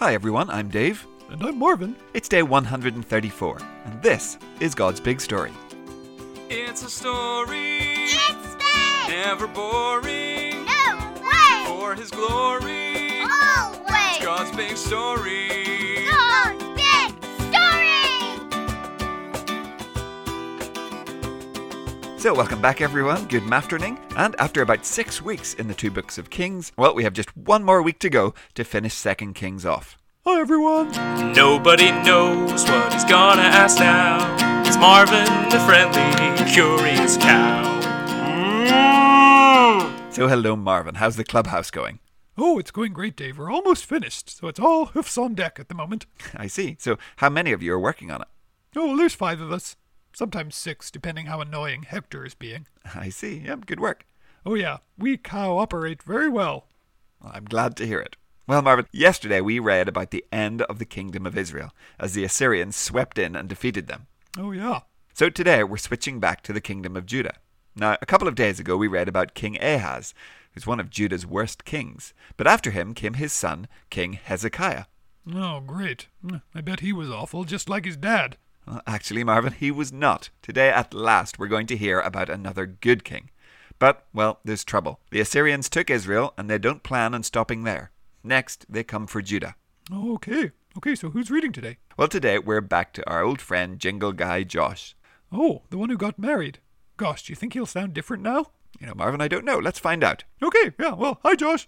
Hi everyone, I'm Dave. And I'm Marvin. It's day 134, and this is God's Big Story. It's a story, It's big! never boring. No way! For His glory, Always! God's big story. God's big story! So, welcome back everyone, good afternoon. And after about six weeks in the two books of Kings, well, we have just one more week to go to finish Second Kings off. Hi, everyone. Nobody knows what he's gonna ask now. It's Marvin, the friendly, curious cow. Mm. So, hello Marvin, how's the clubhouse going? Oh, it's going great, Dave. We're almost finished, so it's all hoofs on deck at the moment. I see. So, how many of you are working on it? Oh, well, there's five of us. Sometimes six, depending how annoying Hector is being. I see. Yep, good work. Oh, yeah, we cow operate very well. Well, I'm glad to hear it. Well, Marvin, yesterday we read about the end of the kingdom of Israel as the Assyrians swept in and defeated them. Oh, yeah. So today we're switching back to the kingdom of Judah. Now, a couple of days ago we read about King Ahaz, who's one of Judah's worst kings. But after him came his son, King Hezekiah. Oh, great. Mm, I bet he was awful, just like his dad. Well, actually, Marvin, he was not. Today, at last, we're going to hear about another good king. But, well, there's trouble. The Assyrians took Israel, and they don't plan on stopping there. Next, they come for Judah. Oh, okay. Okay, so who's reading today? Well, today we're back to our old friend Jingle Guy Josh. Oh, the one who got married. Gosh, do you think he'll sound different now? You know, Marvin, I don't know. Let's find out. Okay, yeah, well, hi, Josh.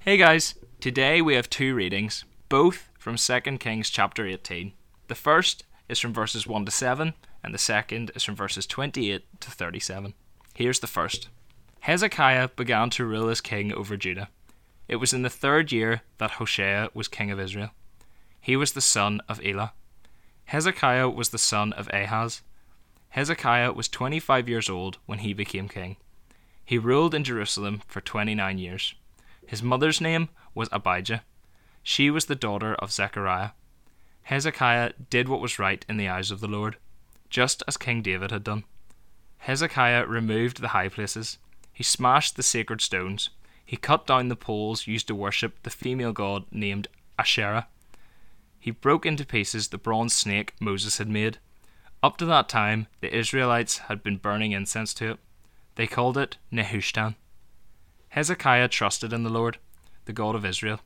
Hey guys, today we have two readings, both from 2 Kings chapter 18. The first is from verses 1 to 7, and the second is from verses 28 to 37. Here's the first Hezekiah began to rule as king over Judah. It was in the third year that Hoshea was king of Israel. He was the son of Elah. Hezekiah was the son of Ahaz. Hezekiah was 25 years old when he became king. He ruled in Jerusalem for 29 years. His mother's name was Abijah. She was the daughter of Zechariah. Hezekiah did what was right in the eyes of the Lord, just as King David had done. Hezekiah removed the high places. He smashed the sacred stones. He cut down the poles used to worship the female god named Asherah. He broke into pieces the bronze snake Moses had made. Up to that time, the Israelites had been burning incense to it. They called it Nehushtan. Hezekiah trusted in the Lord, the God of Israel.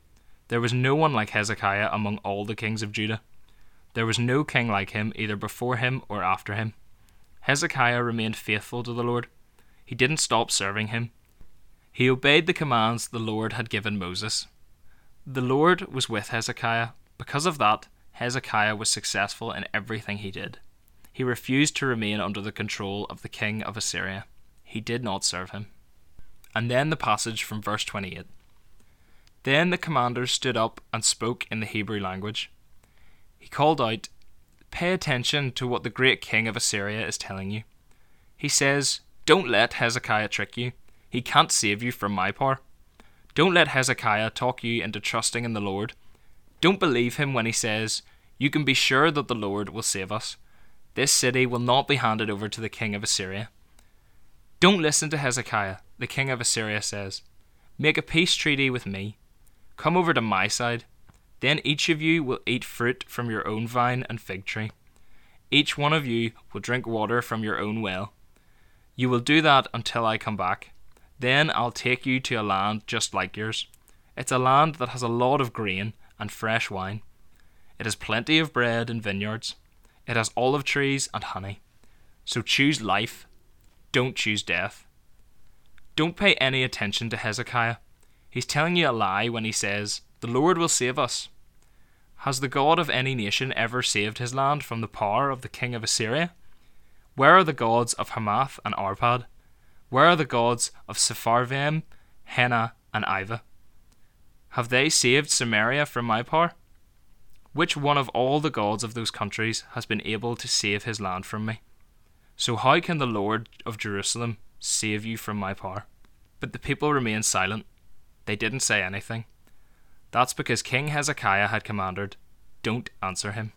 There was no one like Hezekiah among all the kings of Judah. There was no king like him either before him or after him. Hezekiah remained faithful to the Lord. He didn't stop serving him. He obeyed the commands the Lord had given Moses. The Lord was with Hezekiah. Because of that, Hezekiah was successful in everything he did. He refused to remain under the control of the king of Assyria. He did not serve him. And then the passage from verse 28. Then the commander stood up and spoke in the Hebrew language. He called out, Pay attention to what the great king of Assyria is telling you. He says, Don't let Hezekiah trick you. He can't save you from my power. Don't let Hezekiah talk you into trusting in the Lord. Don't believe him when he says, You can be sure that the Lord will save us. This city will not be handed over to the king of Assyria. Don't listen to Hezekiah, the king of Assyria says. Make a peace treaty with me. Come over to my side. Then each of you will eat fruit from your own vine and fig tree. Each one of you will drink water from your own well. You will do that until I come back. Then I'll take you to a land just like yours. It's a land that has a lot of grain and fresh wine. It has plenty of bread and vineyards. It has olive trees and honey. So choose life. Don't choose death. Don't pay any attention to Hezekiah. He's telling you a lie when he says, The Lord will save us. Has the God of any nation ever saved his land from the power of the king of Assyria? Where are the gods of Hamath and Arpad? Where are the gods of Sepharvaim, Hena, and Ivvah? Have they saved Samaria from my power? Which one of all the gods of those countries has been able to save his land from me? So how can the Lord of Jerusalem save you from my power? But the people remained silent. They didn't say anything. That's because King Hezekiah had commanded, Don't answer him.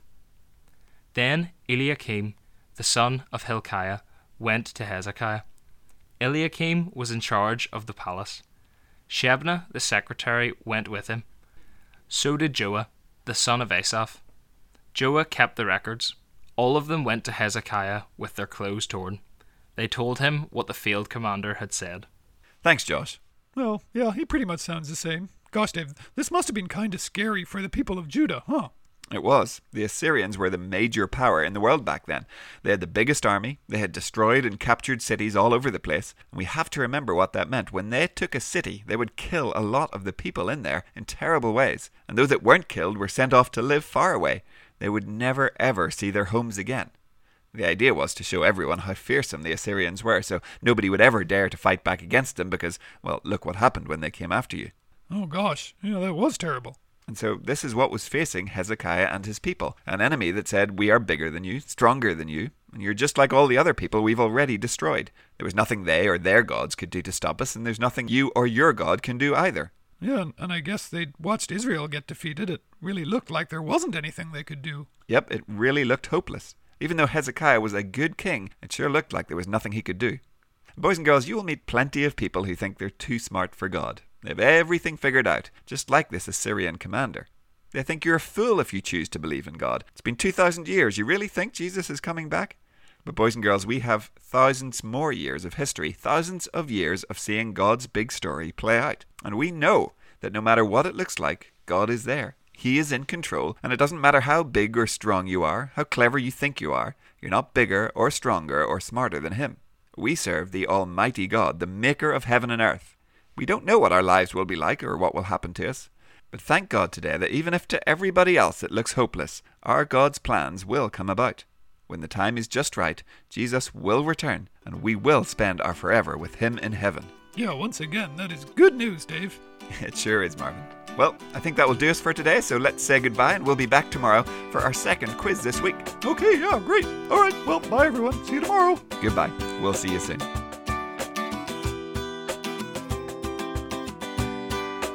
Then Eliakim, the son of Hilkiah, went to Hezekiah. Eliakim was in charge of the palace. Shebna, the secretary, went with him. So did Joah. the son of Asaph. Joah kept the records. All of them went to Hezekiah with their clothes torn. They told him what the field commander had said. Thanks, Josh. Well, yeah, he pretty much sounds the same. Gosh, Dave, this must have been kind of scary for the people of Judah, huh? It was. The Assyrians were the major power in the world back then. They had the biggest army, they had destroyed and captured cities all over the place, and we have to remember what that meant. When they took a city, they would kill a lot of the people in there in terrible ways, and those that weren't killed were sent off to live far away. They would never ever see their homes again. The idea was to show everyone how fearsome the Assyrians were, so nobody would ever dare to fight back against them because, well, look what happened when they came after you. Oh gosh, yeah, that was terrible. And so this is what was facing Hezekiah and his people an enemy that said, We are bigger than you, stronger than you, and you're just like all the other people we've already destroyed. There was nothing they or their gods could do to stop us, and there's nothing you or your God can do either. Yeah, and, I guess they'd watched Israel get defeated. It really looked like there wasn't anything they could do. Yep, it really looked hopeless. Even though Hezekiah was a good king, it sure looked like there was nothing he could do. Boys and girls, you will meet plenty of people who think they're too smart for God. They have everything figured out, just like this Assyrian commander. They think you're a fool if you choose to believe in God. It's been 2,000 years. You really think Jesus is coming back? But, boys and girls, we have thousands more years of history, thousands of years of seeing God's big story play out. And we know that no matter what it looks like, God is there. He is in control, and it doesn't matter how big or strong you are, how clever you think you are, you're not bigger or stronger or smarter than Him. We serve the Almighty God, the Maker of heaven and earth. We don't know what our lives will be like or what will happen to us. But thank God today that even if to everybody else it looks hopeless, our God's plans will come about. When the time is just right, Jesus will return, and we will spend our forever with Him in heaven. Yeah, once again, that is good news, Dave. It sure is, Marvin. Well, I think that will do us for today, so let's say goodbye, and we'll be back tomorrow for our second quiz this week. Okay, yeah, great. All right, well, bye everyone. See you tomorrow. Goodbye. We'll see you soon.